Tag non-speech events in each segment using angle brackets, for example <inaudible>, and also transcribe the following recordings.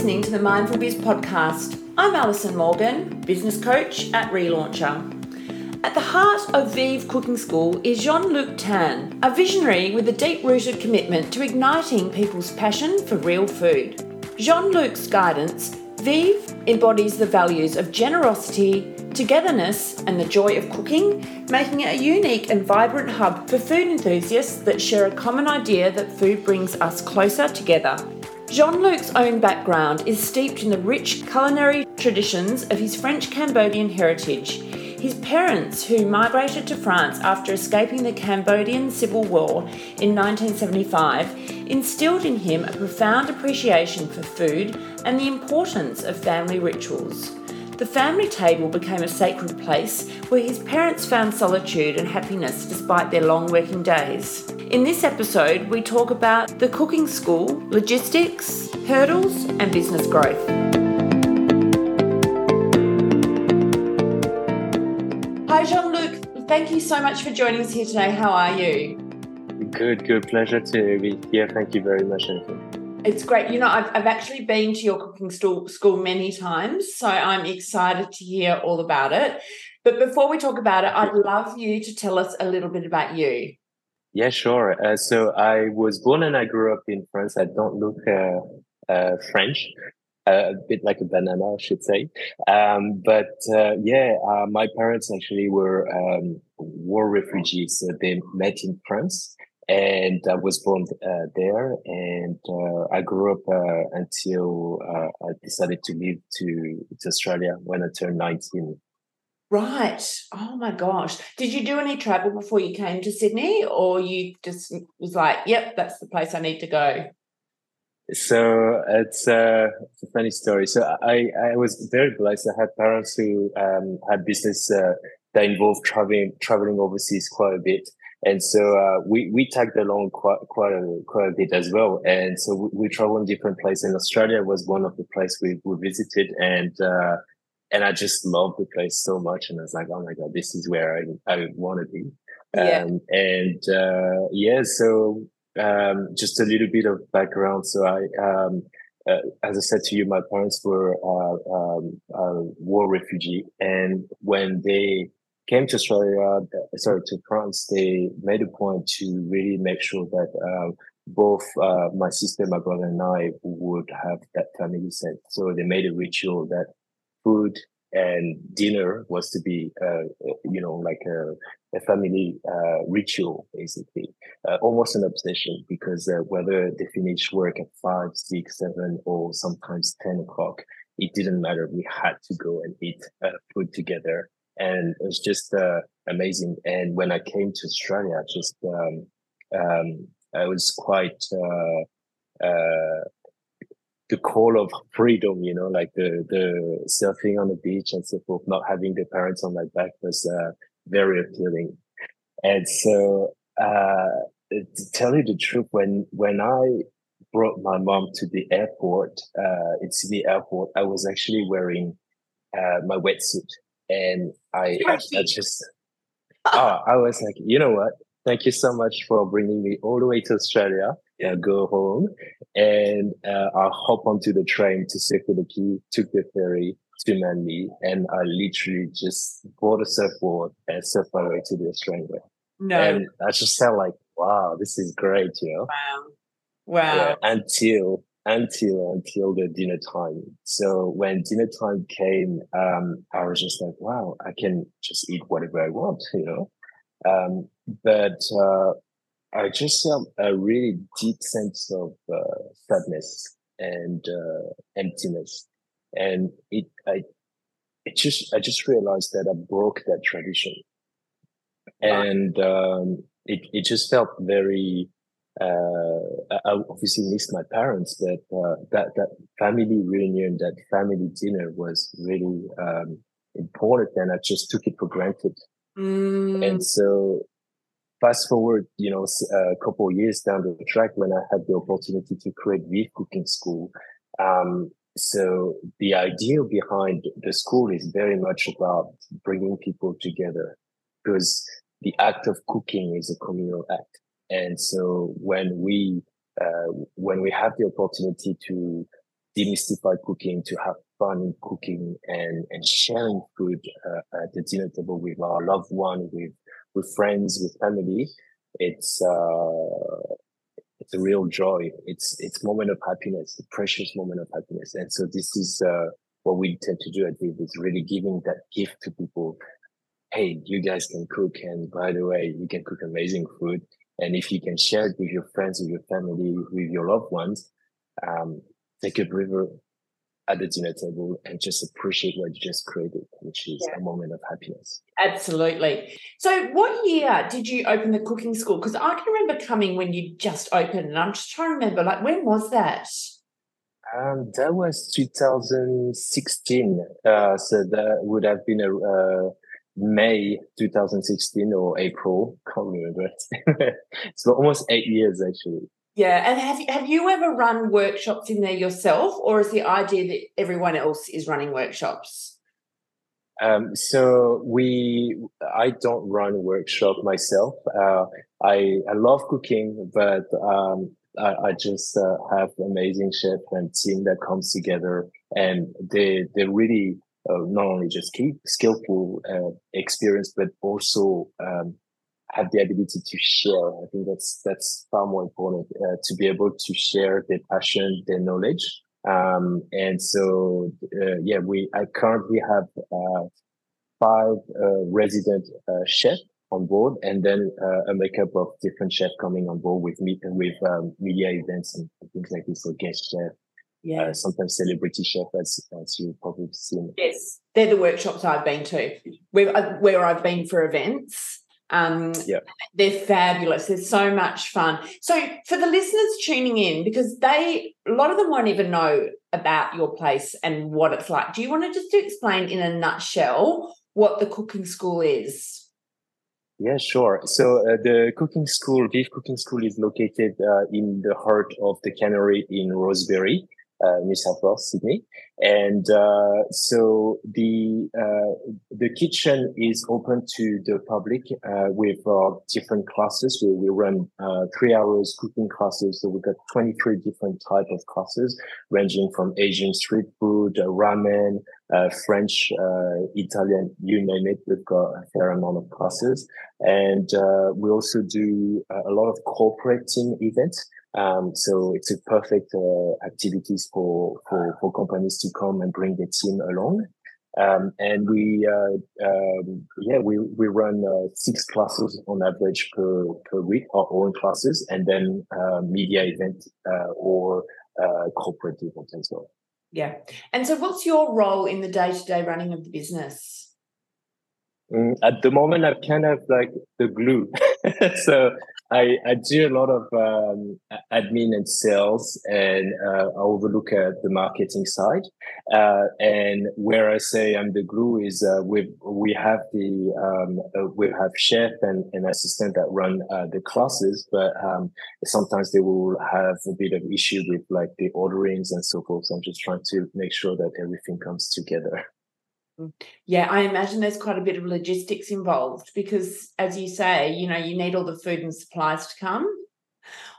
listening to the Mindful Biz podcast. I'm Alison Morgan, business coach at Relauncher. At the heart of Vive Cooking School is Jean Luc Tan, a visionary with a deep rooted commitment to igniting people's passion for real food. Jean Luc's guidance, Vive embodies the values of generosity, togetherness, and the joy of cooking, making it a unique and vibrant hub for food enthusiasts that share a common idea that food brings us closer together. Jean Luc's own background is steeped in the rich culinary traditions of his French Cambodian heritage his parents, who migrated to France after escaping the Cambodian Civil War in 1975, instilled in him a profound appreciation for food and the importance of family rituals. The family table became a sacred place where his parents found solitude and happiness despite their long working days. In this episode, we talk about the cooking school, logistics, hurdles, and business growth. Hi, Jean Luc. Thank you so much for joining us here today. How are you? Good, good. Pleasure to be here. Thank you very much, Anthony. It's great. You know, I've, I've actually been to your cooking school, school many times, so I'm excited to hear all about it. But before we talk about it, I'd love you to tell us a little bit about you. Yeah, sure. Uh, so I was born and I grew up in France. I don't look uh, uh, French, a bit like a banana, I should say. Um, but uh, yeah, uh, my parents actually were um, war refugees. So they met in France, and I was born uh, there. And uh, I grew up uh, until uh, I decided to move to, to Australia when I turned nineteen. Right. Oh my gosh. Did you do any travel before you came to Sydney, or you just was like, "Yep, that's the place I need to go"? So it's, uh, it's, a funny story. So I, I was very blessed. I had parents who um, had business uh, that involved traveling traveling overseas quite a bit, and so uh, we we tagged along quite quite a quite a bit as well. And so we, we traveled in different places. And Australia was one of the places we, we visited, and uh, and I just loved the place so much. And I was like, oh my god, this is where I I want to be. Yeah. Um, and uh, yeah, so um, just a little bit of background. So I, um, uh, as I said to you, my parents were uh, um, uh, war refugee, and when they came to Australia, uh, sorry, to France, they made a point to really make sure that um, both uh, my sister, my brother, and I would have that family set. So they made a ritual that food and dinner was to be, uh, you know, like a a family uh, ritual, basically, uh, almost an obsession because uh, whether they finish work at five, six, seven, or sometimes 10 o'clock, it didn't matter. We had to go and eat food together. And it was just uh, amazing. And when I came to Australia, just, um, um, I was quite, uh, the call of freedom, you know, like the, the surfing on the beach and so forth, not having the parents on my back was, very appealing. And so, uh, to tell you the truth, when when I brought my mom to the airport, uh, in Sydney Airport, I was actually wearing uh, my wetsuit, and I, I, just, oh, I was like, you know what? Thank you so much for bringing me all the way to Australia. I go home, and uh, I hop onto the train to Quay, took the ferry, to Manly, and I literally just bought a surfboard and surfed my way to the Australian way. No. And I just felt like, wow, this is great, you know? Wow. Wow. Yeah, until until until the dinner time. So when dinner time came, um, I was just like, wow, I can just eat whatever I want, <laughs> you know. Um, but uh, I just felt a really deep sense of uh, sadness and uh, emptiness and it I it just I just realized that I broke that tradition, and um, it it just felt very. Uh, I obviously missed my parents, but uh, that that family reunion, that family dinner was really um, important, and I just took it for granted. Mm. And so, fast forward, you know, a couple of years down the track, when I had the opportunity to create Vive Cooking School, um, so the idea behind the school is very much about bringing people together because the act of cooking is a communal act. And so when we, uh, when we have the opportunity to demystify cooking, to have fun in cooking and, and sharing food uh, at the dinner table with our loved one, with, with friends, with family. It's, uh, it's a real joy. It's, it's moment of happiness, a precious moment of happiness. And so this is, uh, what we tend to do at Vive is really giving that gift to people. Hey, you guys can cook. And by the way, you can cook amazing food. And if you can share it with your friends, with your family, with your loved ones, um, take a breather at the dinner table and just appreciate what you just created, which is yeah. a moment of happiness. Absolutely. So, what year did you open the cooking school? Because I can remember coming when you just opened, and I'm just trying to remember, like, when was that? Um, that was 2016. Uh, so that would have been a uh, May 2016 or April. Can't remember. <laughs> it's so almost eight years actually. Yeah, and have have you ever run workshops in there yourself, or is the idea that everyone else is running workshops? Um, so we, I don't run a workshop myself. Uh, I I love cooking, but um, I, I, just uh, have amazing chef and team that comes together, and they they really not only just keep skillful uh, experience, but also um, have the ability to share. I think that's that's far more important uh, to be able to share their passion, their knowledge. Um, and so, uh, yeah, we I currently have uh, five uh, resident chefs on board, and then a makeup of different chefs coming on board with me with um, media events and things like this. So guest chef, yeah. Uh, sometimes celebrity chef, as, as you've probably seen. Yes, they're the workshops I've been to, where, where I've been for events. Um, yeah. They're fabulous. They're so much fun. So, for the listeners tuning in, because they, a lot of them won't even know about your place and what it's like, do you want to just explain in a nutshell what the cooking school is? Yeah, sure. So uh, the cooking school, Vive Cooking School, is located uh, in the heart of the Cannery in Rosebery uh, New South Wales, Sydney. And uh, so the uh, the kitchen is open to the public uh, with uh, different classes. We, we run uh, three hours cooking classes. So we've got 23 different type of classes, ranging from Asian street food, ramen, French, Italian, you name it. We've got a fair amount of classes, and we also do a lot of corporate team events. Um, so it's a perfect uh, activities for, for, for companies to come and bring their team along. Um, and we, uh, um, yeah, we, we run uh, six classes on average per, per week, our own classes, and then uh, media event uh, or uh, corporate event as well. Yeah. And so what's your role in the day to day running of the business? Mm, at the moment, I'm kind of like the glue. <laughs> so I, I do a lot of um, admin and sales, and uh, I overlook uh, the marketing side. Uh, and where I say I'm the glue is uh, we we have the um, uh, we have chef and, and assistant that run uh, the classes, but um, sometimes they will have a bit of issue with like the orderings and so forth. So I'm just trying to make sure that everything comes together. <laughs> Yeah, I imagine there's quite a bit of logistics involved because, as you say, you know, you need all the food and supplies to come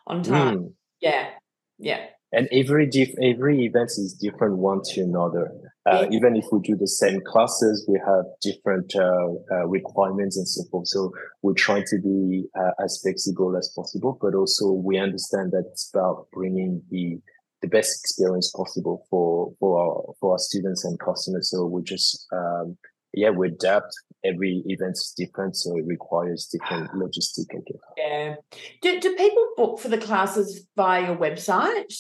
on time. Mm. Yeah, yeah. And every diff- every event is different one to another. Uh, yeah. Even if we do the same classes, we have different uh, uh, requirements and so forth. So we're trying to be uh, as flexible as possible, but also we understand that it's about bringing the the best experience possible for for our for our students and customers. So we just um, yeah we adapt. Every event is different, so it requires different logistic. I guess. Yeah. Do do people book for the classes via your website?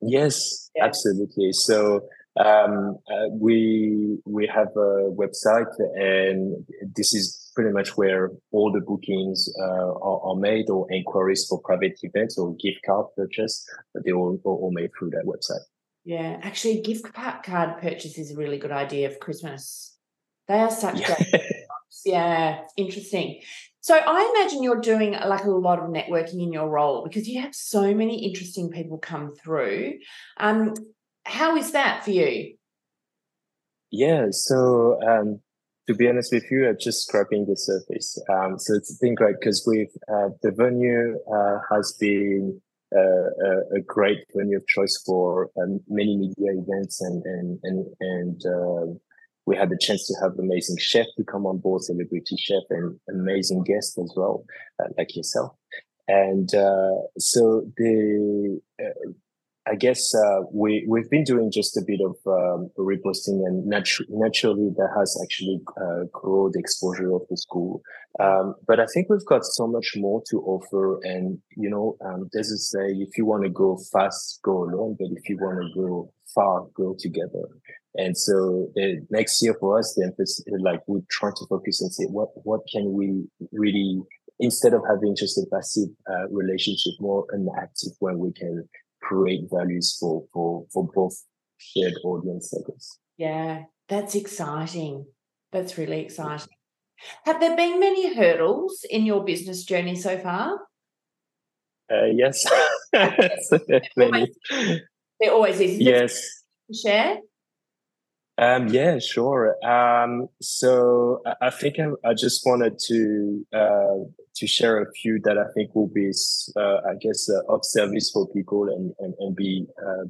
Yes, yeah. absolutely. So um, uh, we we have a website, and this is pretty much where all the bookings uh, are, are, made or inquiries for private events or gift card purchase. They all all made through that website. Yeah, actually, gift card purchase is a really good idea for Christmas. They are such yeah. great. <laughs> yeah, interesting. So I imagine you're doing like a lot of networking in your role because you have so many interesting people come through. Um, how is that for you? Yeah, so um, to be honest with you, I'm just scraping the surface. Um, so it's been great because we've uh, the venue uh, has been a, a, great venue of choice for um, many media events and and and and uh, we had the chance to have amazing chef to come on board, celebrity chef, and amazing guests as well, uh, like yourself. And uh, so the uh, I guess uh, we we've been doing just a bit of um, reposting, and natu- naturally that has actually uh, grown the exposure of the school. Um, but I think we've got so much more to offer, and you know, um, there's a say: if you want to go fast, go alone, but if you want to go far, go together. And so the next year for us, the emphasis, like we're trying to focus and say, what what can we really instead of having just a passive uh, relationship, more an active one, we can create values for for for both shared audience segments. Yeah, that's exciting. That's really exciting. Have there been many hurdles in your business journey so far? Uh, yes, <laughs> there, always, there always is. Yes. Share. Um, yeah, sure. Um, so I, I think I, I, just wanted to uh, to share a few that I think will be, uh, I guess, uh, of service for people and and, and be uh,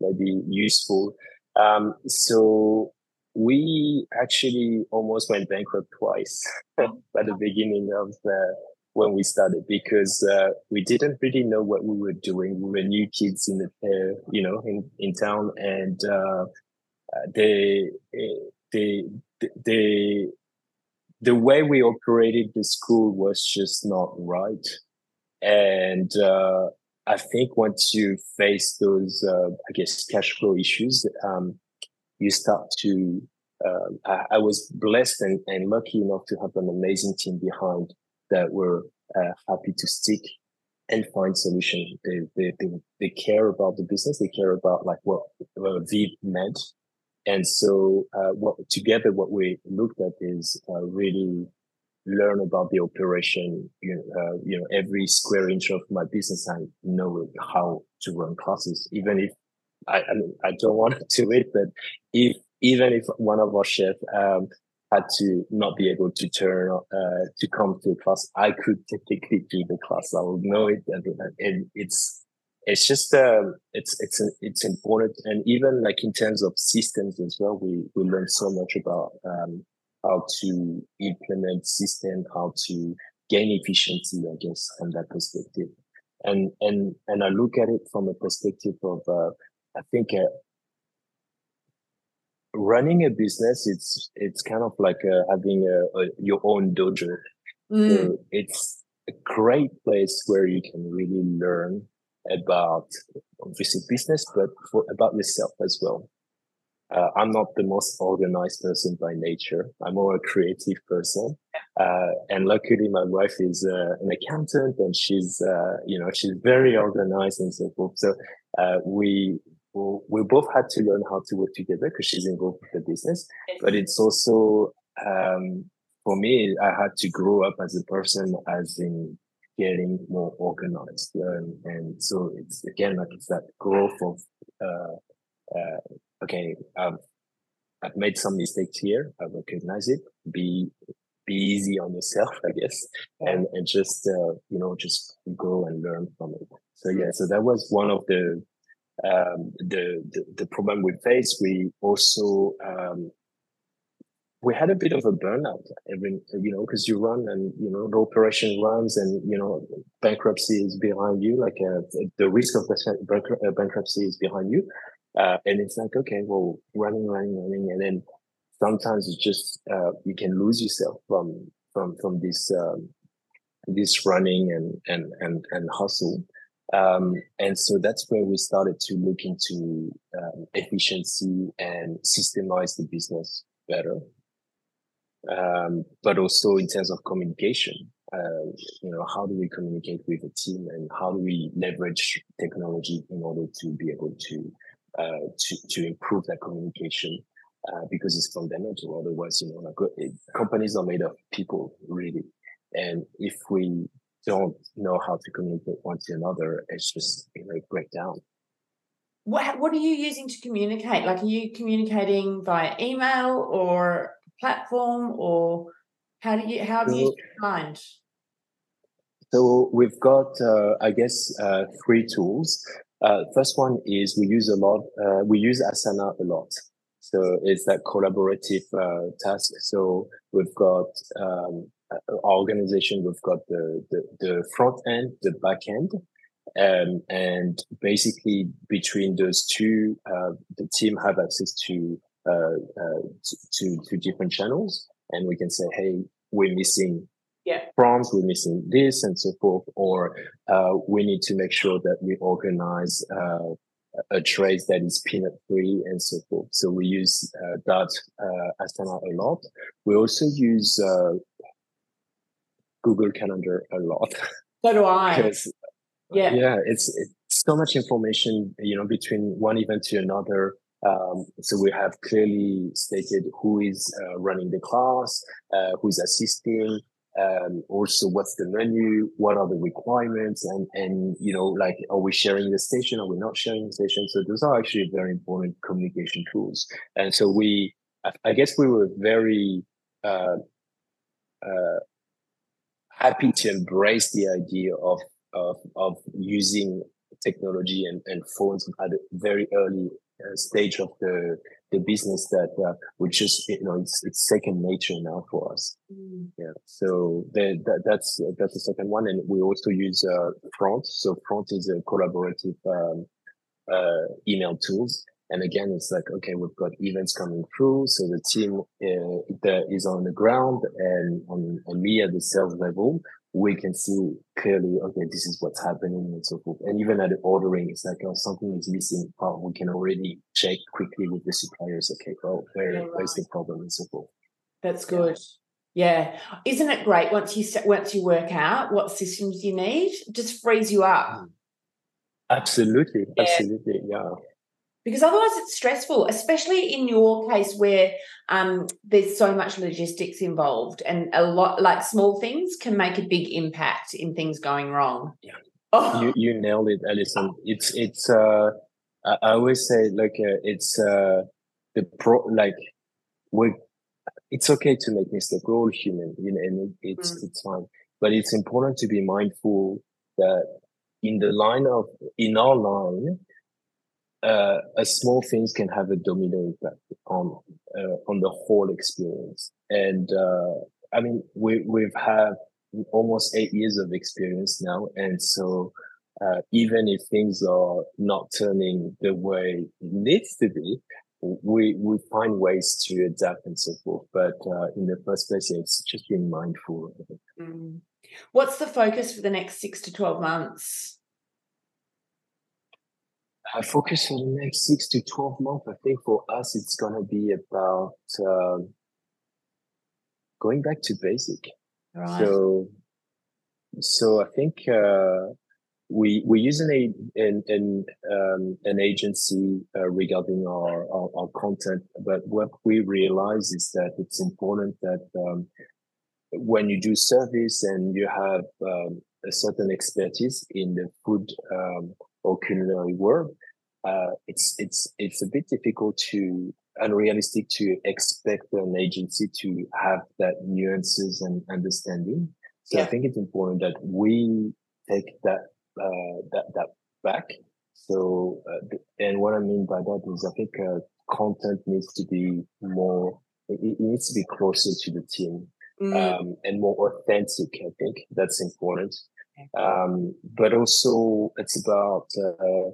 maybe useful. Um, so we actually almost went bankrupt twice <laughs> at the beginning of the when we started because uh, we didn't really know what we were doing. We were new kids in the uh, you know in in town and uh, they, they, the the way we operated the school was just not right and uh, i think once you face those uh, i guess cash flow issues um, you start to uh, I, I, was blessed and, and lucky enough to have an amazing team behind that were uh, happy to stick and find solutions. They, they, they, they, care about the business. They care about like what, what Vive meant and so, uh, what together, what we looked at is uh, really learn about the operation. You know, uh, you know, every square inch of my business, I know how to run classes. Even if I, I, mean, I don't <laughs> want to do it, but if even if one of our chefs um, had to not be able to turn uh, to come to a class, I could technically do the class. I would know it, and, and it's it's just um, it's it's it's important. And even like in terms of systems as well we we learn so much about um, how to implement system how to gain efficiency i guess from that perspective. And and and i look at it from a perspective of uh, i think uh, running a business it's it's kind of like uh, having a, a, your own dojo. Mm. so it's a great place where you can really learn about obviously business, but for, about yourself as well. Uh, I'm not the most organized person by nature. I'm more a creative person. Uh, and luckily my wife is uh, an accountant and she's, uh, you know, she's very organized and so forth. So, uh, we, we both had to learn how to work together because she's involved with the business, but it's also, um, for me, I had to grow up as a person, as in getting more organized. And, and so it's again like it's that growth of uh, uh, okay, I've I've made some mistakes here. I recognize it. Be be easy on yourself, <laughs> I guess, and and just uh, you know just grow and learn from it. So yeah, so that was one of the um, the, the the problem we faced. We also um, we had a bit of a burnout every you know because you run and you know the operation runs and you know bankruptcy is behind you like uh, the risk of uh, bankruptcy is behind you. Uh, and it's like okay well running running running and then sometimes it's just uh, you can lose yourself from from from this um, this running and and and and hustle. Um, and so that's where we started to look into um, efficiency and systemize the business better um, but also in terms of communication. Uh, you know, how do we communicate with a team, and how do we leverage technology in order to be able to uh, to to improve that communication? Uh, because it's fundamental. Otherwise, you know, like it, companies are made of people, really, and if we don't know how to communicate one to another, it's just you know break down. What What are you using to communicate? Like, are you communicating via email or platform or how do you how have you find? So we've got, uh, I guess, uh, three tools. Uh, first one is we use a lot. Uh, we use Asana a lot. So it's that collaborative uh, task. So we've got um, our organization. We've got the, the the front end, the back end, um, and basically between those two, uh, the team have access to, to to different channels, and we can say, hey, we're missing yeah. prompts, we're missing this and so forth, or uh, we need to make sure that we organize uh, a trace that is peanut free and so forth. So we use uh, that uh, Asana a lot. We also use uh, Google Calendar a lot. So do I. because yeah, yeah, it's, it's so much information, you know, between one event to another. Um, so we have clearly stated who is uh, running the class, uh, who is assisting, um, also what's the menu, what are the requirements, and and you know like are we sharing the station, are we not sharing the station? So those are actually very important communication tools. And so we, I guess we were very uh, uh, happy to embrace the idea of of, of using technology and, and phones at a very early stage of the the business that uh, we just you know it's it's second nature now for us. Mm. Yeah, so the, that, that's that's the second one, and we also use uh, Front. So Front is a collaborative um, uh, email tools. And again, it's like, okay, we've got events coming through. So the team uh, that is on the ground and on, and me at the sales level, we can see clearly, okay, this is what's happening and so forth. And even at the ordering, it's like, oh, something is missing. Oh, we can already check quickly with the suppliers. Okay, well, where, yeah, right. where's the problem and so forth. That's good. Yeah. Isn't it great once you st- once you work out what systems you need, just frees you up. Mm. Absolutely. Yeah. Absolutely. Yeah because otherwise it's stressful, especially in your case where um, there's so much logistics involved and a lot like small things can make a big impact in things going wrong. Yeah. Oh. You you nailed it, Alison. It's it's uh I always say like uh, it's uh the pro like we it's okay to make mistakes. We're all human, you know, and it's mm. it's fine. But it's important to be mindful that in the line of in our line, uh, a small things can have a domino impact on uh, on the whole experience. And uh, I mean, we we've had almost eight years of experience now, and so uh, even if things are not turning the way it needs to be, we we find ways to adapt and so forth. But uh, in the first place, yeah, it's just being mindful. Mm. What's the focus for the next six to twelve months? I focus for the next six to 12 months. I think for us, it's going to be about um, going back to basic. Right. So, so I think uh, we we use an an an, um, an agency uh, regarding our, our, our content, but what we realize is that it's important that um, when you do service and you have um, a certain expertise in the food um, or culinary world, uh, it's it's it's a bit difficult to unrealistic to expect an agency to have that nuances and understanding. So yeah. I think it's important that we take that uh, that that back. So uh, and what I mean by that is I think uh, content needs to be more. It, it, needs to be closer to the team mm. um, and more authentic. I think that's important. Um, but also it's about uh,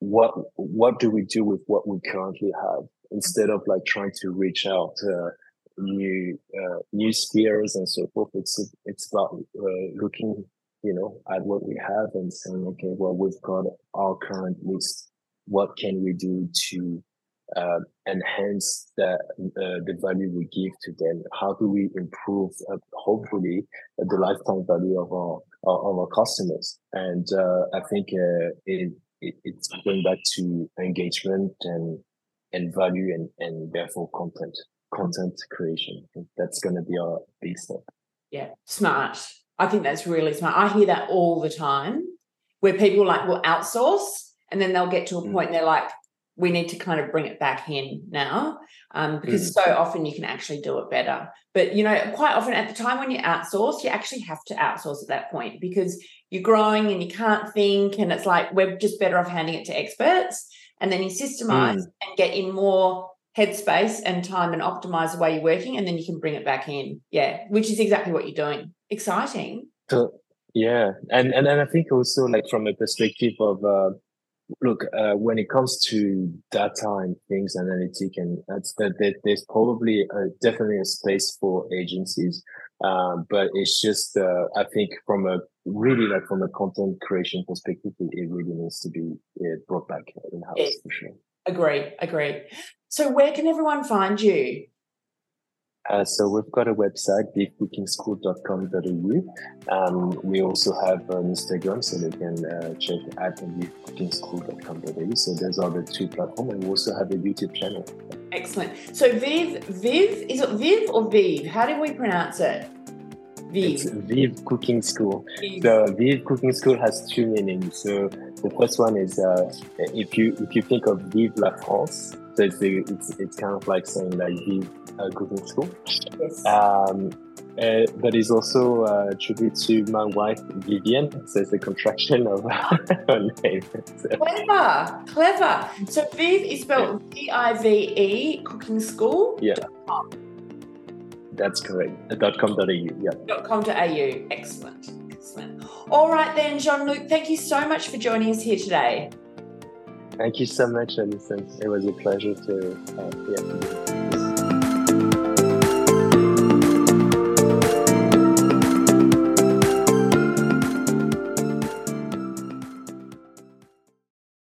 what what do we do with what we currently have? Instead of like trying to reach out to new uh, new spheres and so forth. It's it's about uh, looking you know at what we have and saying okay well we've got our current list. What can we do to uh, enhance the uh, the value we give to them? How do we improve uh, hopefully the lifetime value of our of our customers and uh, i think uh, it it, it's going back to engagement and and value and and therefore content content creation. that's going to be our big step. Yeah, smart. I think that's really smart. I hear that all the time, where people like will outsource, and then they'll get to a mm. point and they're like, we need to kind of bring it back in now um, because mm. so often you can actually do it better. But you know, quite often at the time when you outsource, you actually have to outsource at that point because you're growing and you can't think, and it's like we're just better off handing it to experts. And then you systemize mm. and get in more headspace and time and optimize the way you're working, and then you can bring it back in. Yeah, which is exactly what you're doing. Exciting. So yeah, and and then I think also like from a perspective of uh, look uh, when it comes to data and things analytic and that's that, that there's probably a, definitely a space for agencies. Um, but it's just uh, i think from a really like from a content creation perspective it, really needs to be brought back in house for sure. Agree agree. So where can everyone find you uh, so we've got a website, vivecookingschool.com.au. Um, we also have an Instagram, so they can uh, check at vivecookingschool.com.au. So those are the two platforms, and we also have a YouTube channel. Excellent. So Viv, Viv, is it Viv or Viv? How do we pronounce it? Viv. It's Viv Cooking School. Viv. So Viv Cooking School has two meanings. So the first one is uh, if you if you think of Vive la France, so it's, it's, it's kind of like saying that Vive uh, cooking school. Yes. Um, uh, but it's also uh, tribute to my wife Vivian. So it's a contraction of <laughs> her name. So. Clever, clever. So Vive is spelled V I V E Cooking School. Yeah. That's correct. Dot com. Dot au. Yeah. Dot com. Dot au. Excellent. Excellent. All right then, Jean Luc. Thank you so much for joining us here today. Thank you so much, Alison. It was a pleasure to uh, yeah, to